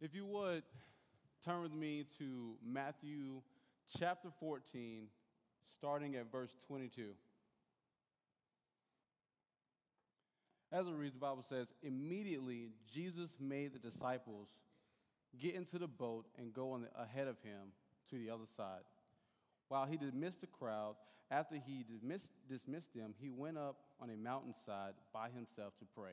If you would, turn with me to Matthew chapter 14, starting at verse 22. As it reads, the Bible says, Immediately Jesus made the disciples get into the boat and go on the, ahead of him to the other side. While he dismissed the crowd, after he dismissed, dismissed them, he went up on a mountainside by himself to pray.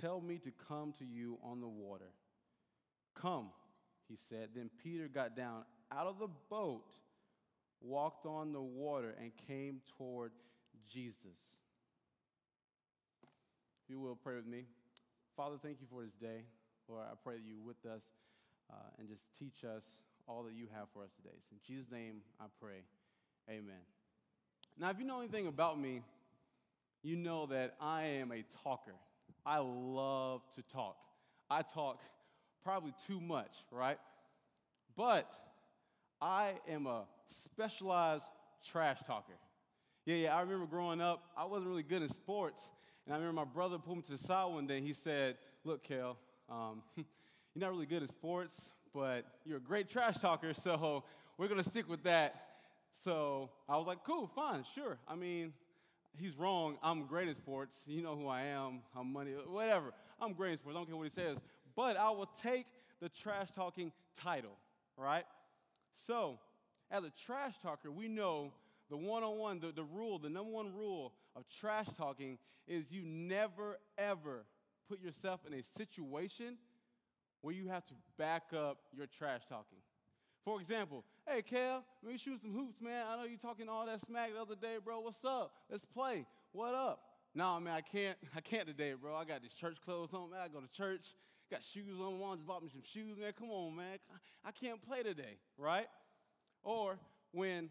tell me to come to you on the water. Come, he said. Then Peter got down out of the boat, walked on the water, and came toward Jesus. If you will, pray with me. Father, thank you for this day. Lord, I pray that you with us uh, and just teach us all that you have for us today. So in Jesus' name, I pray. Amen. Now, if you know anything about me, you know that I am a talker. I love to talk. I talk probably too much, right? But I am a specialized trash talker. Yeah, yeah, I remember growing up, I wasn't really good in sports. And I remember my brother pulled me to the side one day he said, Look, Kel, um, you're not really good at sports, but you're a great trash talker, so we're gonna stick with that. So I was like, cool, fine, sure. I mean, he's wrong. I'm great in sports. You know who I am. I'm money, whatever. I'm great in sports. I don't care what he says. But I will take the trash talking title, right? So, as a trash talker, we know the one on one, the rule, the number one rule of trash talking is you never, ever put yourself in a situation where you have to back up your trash talking. For example, hey, Kel, let me shoot some hoops, man. I know you talking all that smack the other day, bro. What's up? Let's play. What up? No, man, I can't. I can't today, bro. I got these church clothes on, man. I go to church. Got shoes on. Mom just bought me some shoes, man. Come on, man. I can't play today, right? Or when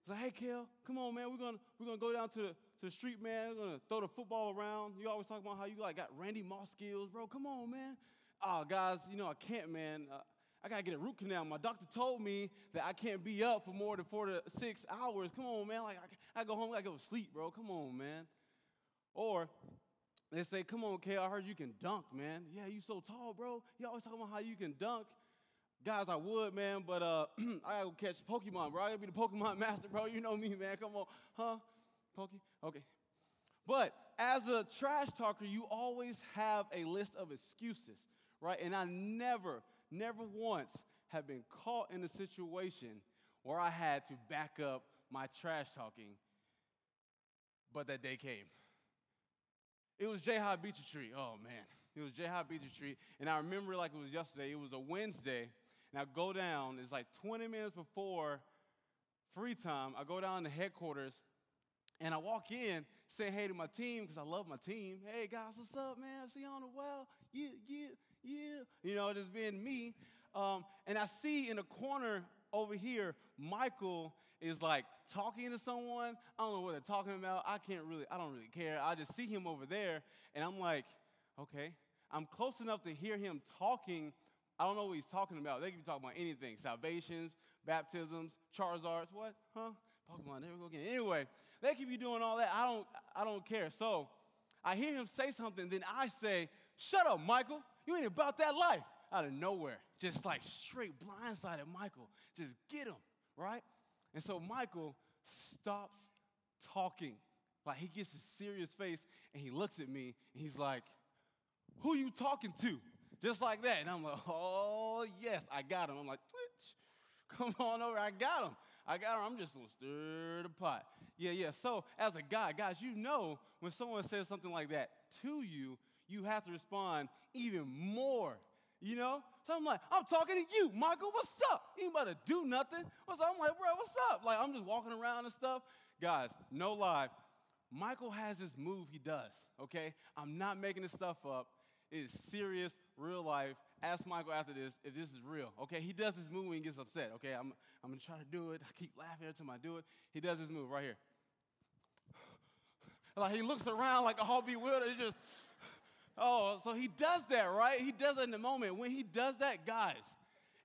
it's like, hey, Kel, come on, man. We're gonna we're gonna go down to the to the street, man. We're gonna throw the football around. You always talk about how you like got Randy Moss skills, bro. Come on, man. Oh, guys, you know I can't, man. Uh, I gotta get a root canal. My doctor told me that I can't be up for more than four to six hours. Come on, man. Like I, I go home, I go sleep, bro. Come on, man. Or they say, "Come on, K. I heard you can dunk, man. Yeah, you so tall, bro. You always talking about how you can dunk." Guys, I would, man, but uh, I gotta go catch Pokemon, bro. I gotta be the Pokemon master, bro. You know me, man. Come on, huh? Pokey? Okay. But as a trash talker, you always have a list of excuses, right? And I never never once have been caught in a situation where I had to back up my trash talking, but that day came. It was J High Beach Tree. Oh man, it was J High Beach. And I remember like it was yesterday. It was a Wednesday. And I go down, it's like 20 minutes before free time. I go down to headquarters and I walk in say hey to my team because I love my team. Hey guys, what's up, man? See you on the well. Yeah, yeah yeah, you know, just being me. Um, and I see in the corner over here, Michael is like talking to someone. I don't know what they're talking about. I can't really, I don't really care. I just see him over there, and I'm like, okay. I'm close enough to hear him talking. I don't know what he's talking about. They could be talking about anything salvations, baptisms, Charizards, what? Huh? Pokemon, there we go again. Anyway, they could be doing all that. I don't, I don't care. So I hear him say something, then I say, Shut up, Michael. You ain't about that life. Out of nowhere, just like straight blindsided Michael. Just get him, right? And so Michael stops talking. Like he gets a serious face and he looks at me and he's like, Who you talking to? Just like that. And I'm like, Oh, yes, I got him. I'm like, Come on over, I got him. I got him. I'm just gonna stir the pot. Yeah, yeah. So, as a guy, guys, you know when someone says something like that to you, you have to respond even more. You know? So I'm like, I'm talking to you, Michael. What's up? You ain't about to do nothing. Up? I'm like, bro, what's up? Like, I'm just walking around and stuff. Guys, no lie. Michael has this move he does, okay? I'm not making this stuff up. It is serious, real life. Ask Michael after this if this is real. Okay, he does this move when he gets upset. Okay, I'm, I'm gonna try to do it. I keep laughing every time I do it. He does this move right here. Like he looks around like a whole bewildered. He just, oh, so he does that, right? He does that in the moment. When he does that, guys,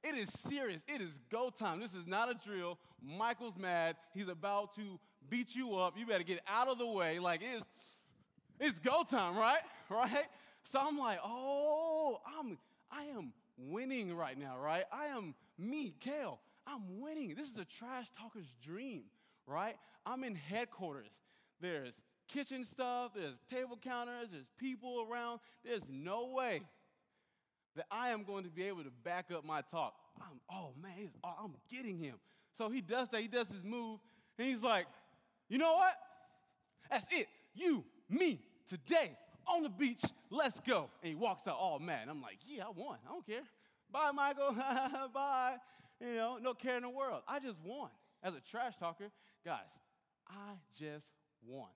it is serious. It is go time. This is not a drill. Michael's mad. He's about to beat you up. You better get out of the way. Like it's it's go time, right? Right? So I'm like, oh, I'm I am winning right now, right? I am me, Kale. I'm winning. This is a trash talker's dream, right? I'm in headquarters. There's kitchen stuff, there's table counters, there's people around. There's no way that I am going to be able to back up my talk. I'm, oh man, oh, I'm getting him. So he does that, he does his move, and he's like, you know what? That's it. You, me, today, on the beach, let's go. And he walks out all mad. I'm like, yeah, I won. I don't care. Bye, Michael. Bye. You know, no care in the world. I just won. As a trash talker, guys, I just won.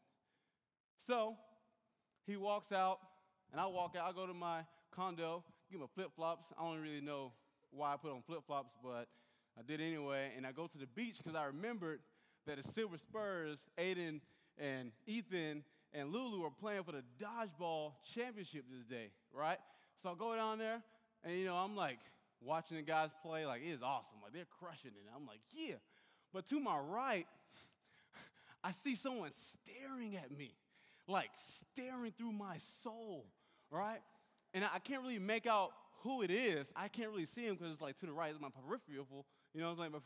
So he walks out, and I walk out. I go to my condo, get my flip flops. I don't really know why I put on flip flops, but I did anyway. And I go to the beach because I remembered that the Silver Spurs, Aiden and Ethan and Lulu are playing for the dodgeball championship this day, right? So I go down there, and you know, I'm like watching the guys play, like it is awesome. Like they're crushing it. I'm like, yeah. But to my right, I see someone staring at me, like staring through my soul, right? And I can't really make out who it is. I can't really see him because it's like to the right is my peripheral, you know I'm saying? But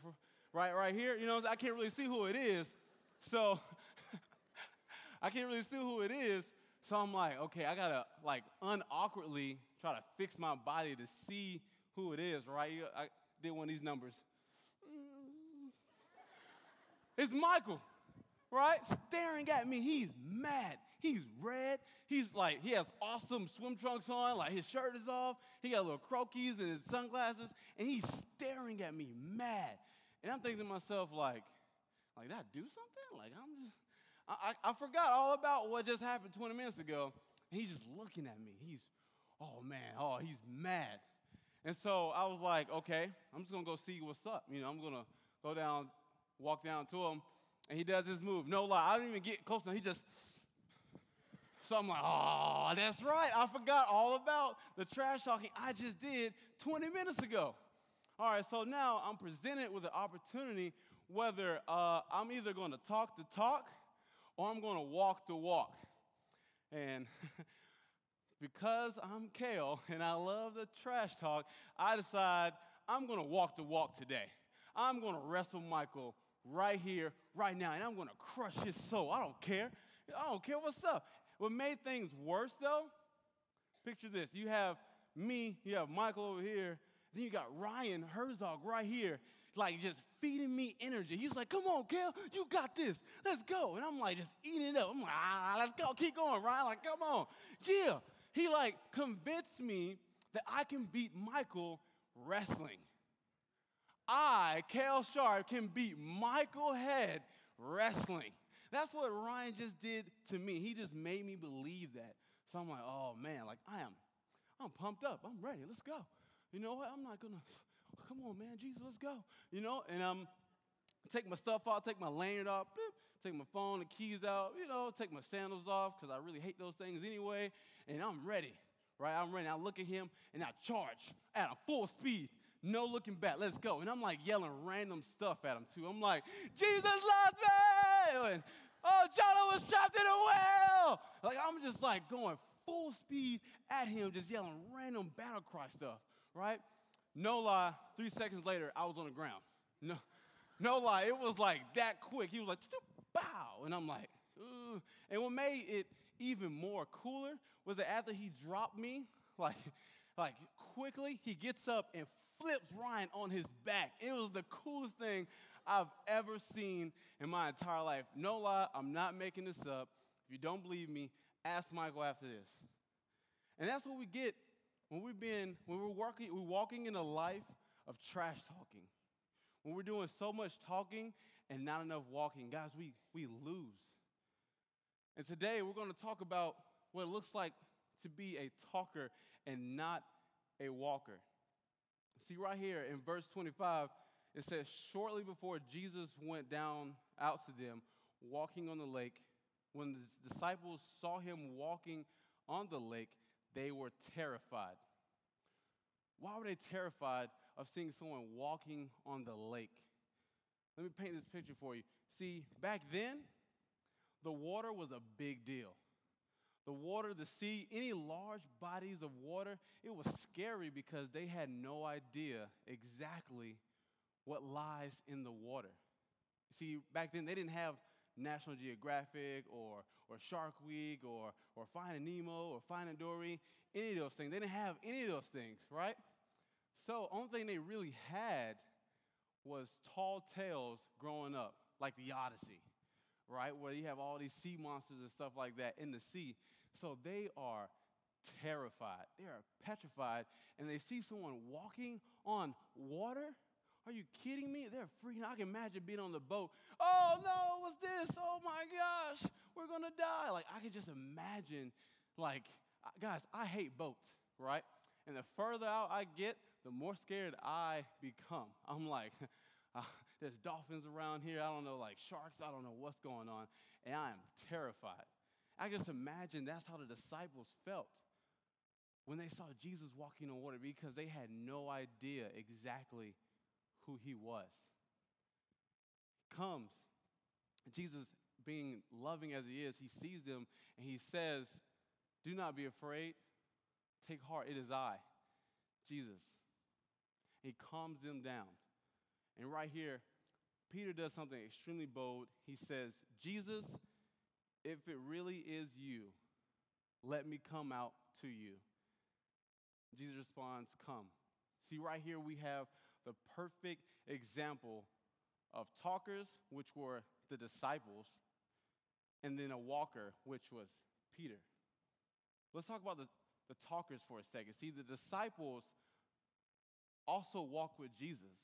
right, right here, you know, I can't really see who it is. So I can't really see who it is. So I'm like, okay, I gotta like unawkwardly try to fix my body to see who it is, right? I did one of these numbers. It's Michael, right? Staring at me. He's mad. He's red. He's like, he has awesome swim trunks on, like his shirt is off. He got little croquis and his sunglasses, and he's staring at me mad. And I'm thinking to myself, like, like, did I do something? Like, I'm just, I, I forgot all about what just happened 20 minutes ago. He's just looking at me. He's, oh man, oh, he's mad. And so I was like, okay, I'm just gonna go see what's up. You know, I'm gonna go down, walk down to him, and he does his move. No lie, I didn't even get close to him. He just, so I'm like, oh, that's right. I forgot all about the trash talking I just did 20 minutes ago. All right, so now I'm presented with an opportunity whether uh, I'm either going to talk the talk or I'm going to walk the walk. And because I'm Kale and I love the trash talk, I decide I'm going to walk the walk today. I'm going to wrestle Michael right here, right now, and I'm going to crush his soul. I don't care. I don't care what's up. What made things worse, though, picture this. You have me, you have Michael over here, then you got Ryan Herzog right here, like just feeding me energy. He's like, come on, Kel, you got this. Let's go. And I'm like, just eating it up. I'm like, ah, let's go. Keep going, Ryan. Like, come on. Yeah. He like convinced me that I can beat Michael wrestling. I, Kale Sharp, can beat Michael Head wrestling. That's what Ryan just did to me. He just made me believe that. So I'm like, oh man, like I am, I'm pumped up. I'm ready. Let's go. You know what? I'm not gonna come on, man, Jesus, let's go. You know, and I'm um, take my stuff out, take my lanyard off, take my phone and keys out, you know, take my sandals off because I really hate those things anyway, and I'm ready, right? I'm ready. I look at him and I charge at a full speed. No looking back, let's go. And I'm like yelling random stuff at him too. I'm like, Jesus loves me! And, oh, Jonah was trapped in a well! Like, I'm just like going full speed at him, just yelling random battle cry stuff, right? No lie, three seconds later, I was on the ground. No, no lie, it was like that quick. He was like, bow. And I'm like, Ooh. And what made it even more cooler was that after he dropped me, like, like quickly, he gets up and flips Ryan on his back. It was the coolest thing I've ever seen in my entire life. No lie, I'm not making this up. If you don't believe me, ask Michael after this. And that's what we get when we've been, when we're working, we're walking in a life of trash talking. When we're doing so much talking and not enough walking, guys, we, we lose. And today we're going to talk about what it looks like to be a talker and not a walker. See, right here in verse 25, it says, Shortly before Jesus went down out to them, walking on the lake, when the disciples saw him walking on the lake, they were terrified. Why were they terrified of seeing someone walking on the lake? Let me paint this picture for you. See, back then, the water was a big deal. The water, the sea, any large bodies of water, it was scary because they had no idea exactly what lies in the water. See, back then they didn't have National Geographic or, or Shark Week or, or Finding Nemo or Finding Dory, any of those things. They didn't have any of those things, right? So, only thing they really had was tall tales growing up, like the Odyssey, right? Where you have all these sea monsters and stuff like that in the sea. So they are terrified. They are petrified, and they see someone walking on water. Are you kidding me? They're freaking. Out. I can imagine being on the boat. Oh no, what's this? Oh my gosh, we're gonna die. Like I can just imagine, like, guys, I hate boats, right? And the further out I get, the more scared I become. I'm like, uh, there's dolphins around here. I don't know, like sharks. I don't know what's going on. And I am terrified. I just imagine that's how the disciples felt when they saw Jesus walking on water because they had no idea exactly who he was. Comes, Jesus, being loving as he is, he sees them and he says, Do not be afraid. Take heart, it is I, Jesus. He calms them down. And right here, Peter does something extremely bold. He says, Jesus, if it really is you, let me come out to you. Jesus responds, Come. See, right here we have the perfect example of talkers, which were the disciples, and then a walker, which was Peter. Let's talk about the, the talkers for a second. See, the disciples also walked with Jesus.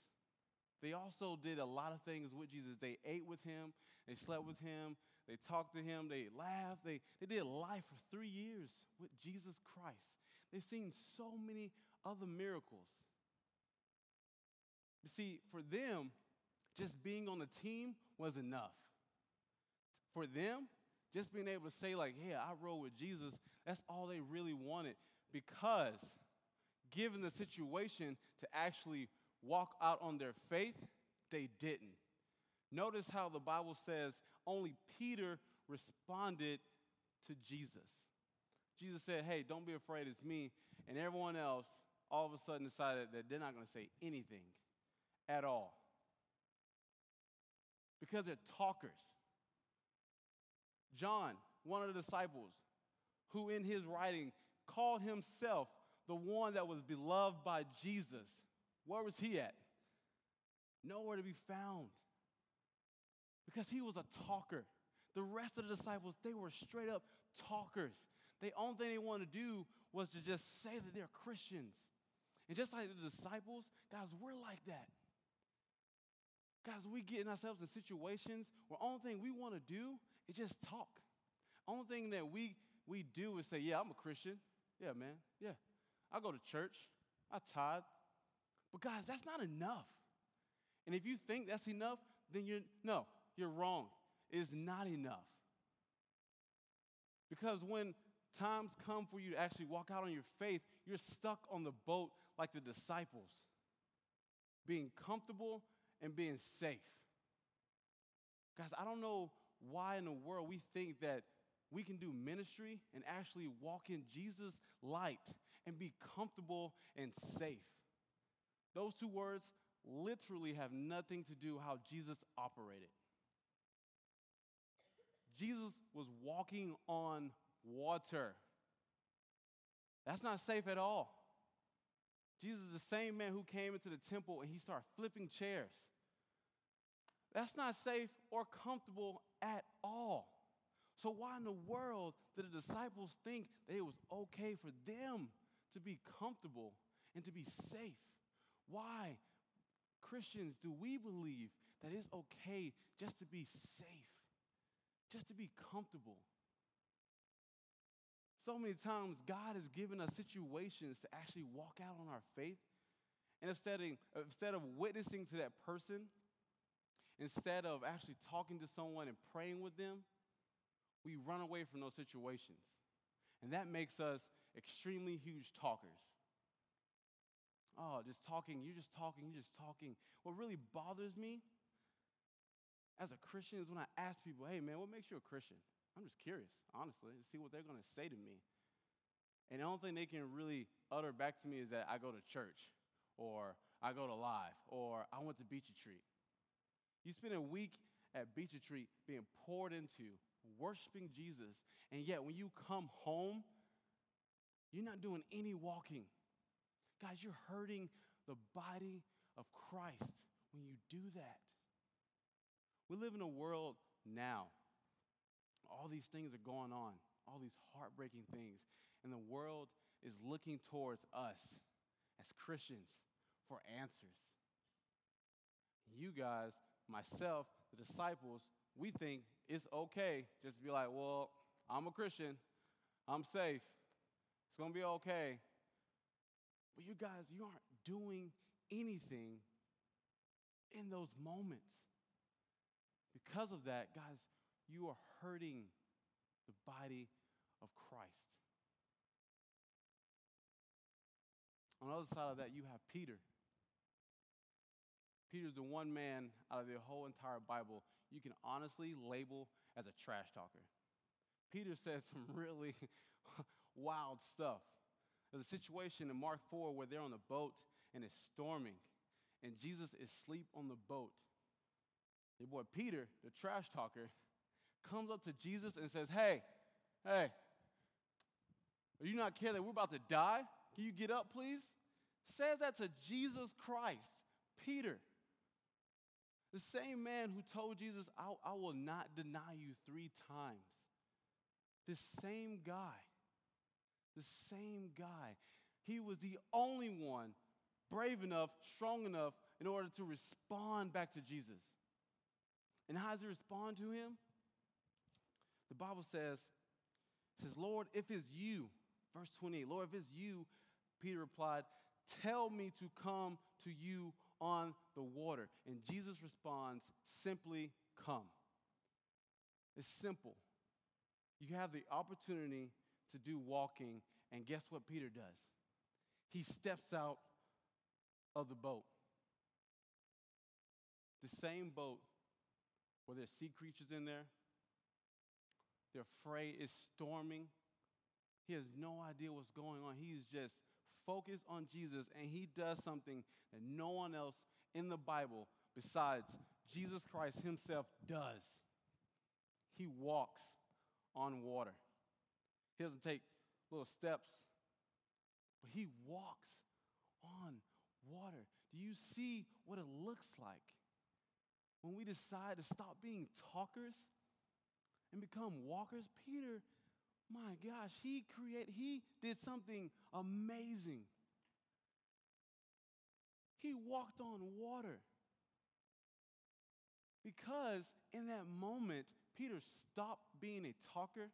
They also did a lot of things with Jesus. They ate with him, they slept with him, they talked to him, they laughed, they, they did life for three years with Jesus Christ. They've seen so many other miracles. You see, for them, just being on the team was enough. For them, just being able to say, like, yeah, I rode with Jesus, that's all they really wanted because given the situation to actually walk out on their faith, they didn't. Notice how the Bible says only Peter responded to Jesus. Jesus said, Hey, don't be afraid, it's me. And everyone else all of a sudden decided that they're not going to say anything at all because they're talkers. John, one of the disciples, who in his writing called himself the one that was beloved by Jesus, where was he at? Nowhere to be found. Because he was a talker. The rest of the disciples, they were straight up talkers. The only thing they wanted to do was to just say that they're Christians. And just like the disciples, guys, we're like that. Guys, we get in ourselves in situations where only thing we want to do is just talk. Only thing that we we do is say, "Yeah, I'm a Christian. Yeah, man. Yeah, I go to church. I tithe. But guys, that's not enough. And if you think that's enough, then you're no, you're wrong. It's not enough. Because when times come for you to actually walk out on your faith, you're stuck on the boat like the disciples, being comfortable and being safe. Guys, I don't know why in the world we think that we can do ministry and actually walk in Jesus' light and be comfortable and safe. Those two words literally have nothing to do how Jesus operated. Jesus was walking on water. That's not safe at all. Jesus is the same man who came into the temple and he started flipping chairs. That's not safe or comfortable at all. So, why in the world did the disciples think that it was okay for them to be comfortable and to be safe? Why, Christians, do we believe that it's okay just to be safe, just to be comfortable? So many times, God has given us situations to actually walk out on our faith. And instead of, instead of witnessing to that person, instead of actually talking to someone and praying with them, we run away from those situations. And that makes us extremely huge talkers. Oh, just talking, you're just talking, you're just talking. What really bothers me as a Christian is when I ask people, hey man, what makes you a Christian? I'm just curious, honestly, to see what they're going to say to me. And the only thing they can really utter back to me is that I go to church, or I go to live, or I went to Beach Retreat. You spend a week at Beach Retreat being poured into, worshiping Jesus, and yet when you come home, you're not doing any walking. Guys, you're hurting the body of Christ when you do that. We live in a world now. All these things are going on, all these heartbreaking things. And the world is looking towards us as Christians for answers. You guys, myself, the disciples, we think it's okay just to be like, well, I'm a Christian, I'm safe, it's gonna be okay. But you guys, you aren't doing anything in those moments. Because of that, guys, you are hurting the body of Christ. On the other side of that, you have Peter. Peter's the one man out of the whole entire Bible you can honestly label as a trash talker. Peter said some really wild stuff. There's a situation in Mark 4 where they're on a boat and it's storming, and Jesus is asleep on the boat. Your boy Peter, the trash talker, comes up to Jesus and says, Hey, hey, are you not care that we're about to die? Can you get up, please? Says that to Jesus Christ, Peter. The same man who told Jesus, I, I will not deny you three times. This same guy, the same guy, he was the only one brave enough, strong enough in order to respond back to Jesus. And how does he respond to him? The Bible says, says, Lord, if it's you, verse 28, Lord, if it's you, Peter replied, tell me to come to you on the water. And Jesus responds, simply come. It's simple. You have the opportunity to do walking, and guess what Peter does? He steps out of the boat. The same boat where there's sea creatures in there. They're afraid, it's storming. He has no idea what's going on. He's just focused on Jesus, and he does something that no one else in the Bible besides Jesus Christ himself does. He walks on water. He doesn't take little steps, but he walks on water. Do you see what it looks like when we decide to stop being talkers and become walkers? Peter my gosh, he created, he did something amazing. He walked on water. Because in that moment, Peter stopped being a talker,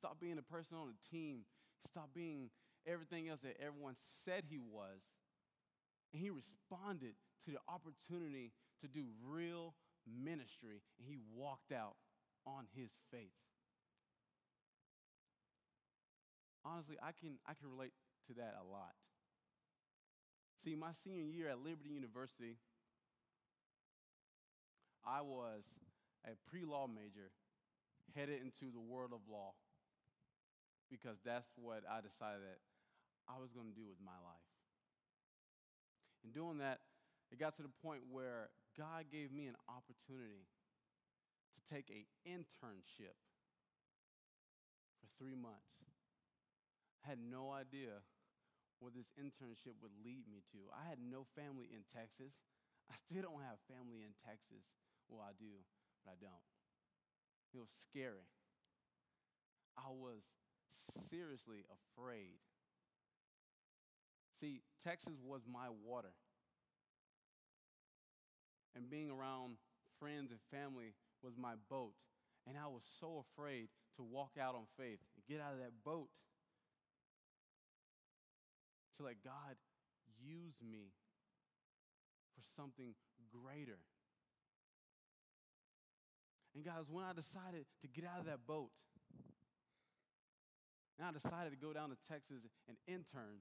stopped being a person on a team, Stop being everything else that everyone said he was, and he responded to the opportunity to do real ministry, and he walked out on his faith. Honestly, I can, I can relate to that a lot. See, my senior year at Liberty University, I was a pre law major headed into the world of law because that's what I decided that I was going to do with my life. In doing that, it got to the point where God gave me an opportunity to take an internship for three months I had no idea what this internship would lead me to. I had no family in Texas. I still don't have family in Texas. Well, I do, but I don't. It was scary. I was seriously afraid. See, Texas was my water. And being around friends and family was my boat. And I was so afraid to walk out on faith. and get out of that boat to let God use me for something greater. And guys, when I decided to get out of that boat, and I decided to go down to Texas and intern,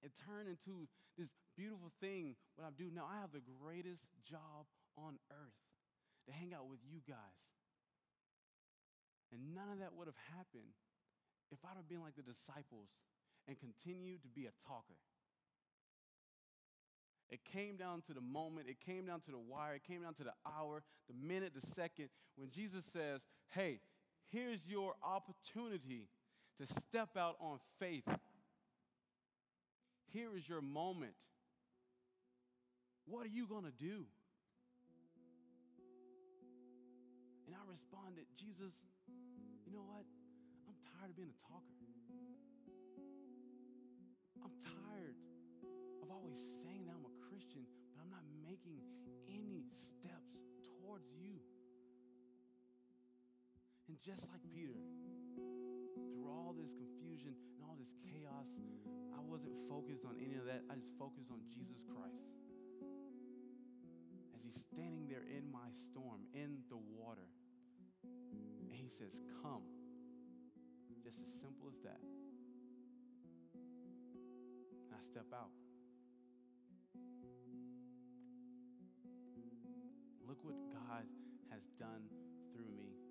it turned into this beautiful thing. What I do now, I have the greatest job on earth to hang out with you guys. And none of that would have happened if I'd have been like the disciples and continued to be a talker. It came down to the moment, it came down to the wire, it came down to the hour, the minute, the second, when Jesus says, Hey, here's your opportunity to step out on faith. Here is your moment. What are you going to do? And I responded, Jesus, you know what? I'm tired of being a talker. I'm tired of always saying that I'm a Christian, but I'm not making any steps towards you. And just like Peter, through all this confusion and all this chaos, I wasn't focused on any of that. I just focused on Jesus Christ. As he's standing there in my storm, in the water, and he says, Come. Just as simple as that. And I step out. Look what God has done through me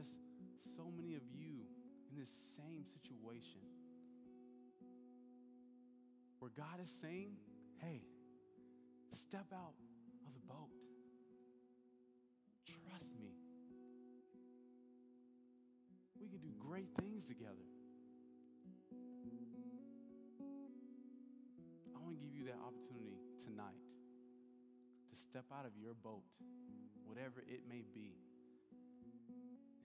There's so many of you in this same situation where God is saying, hey, step out of the boat. Trust me. We can do great things together. I want to give you that opportunity tonight to step out of your boat, whatever it may be,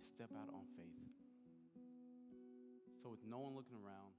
step out on faith. So, with no one looking around,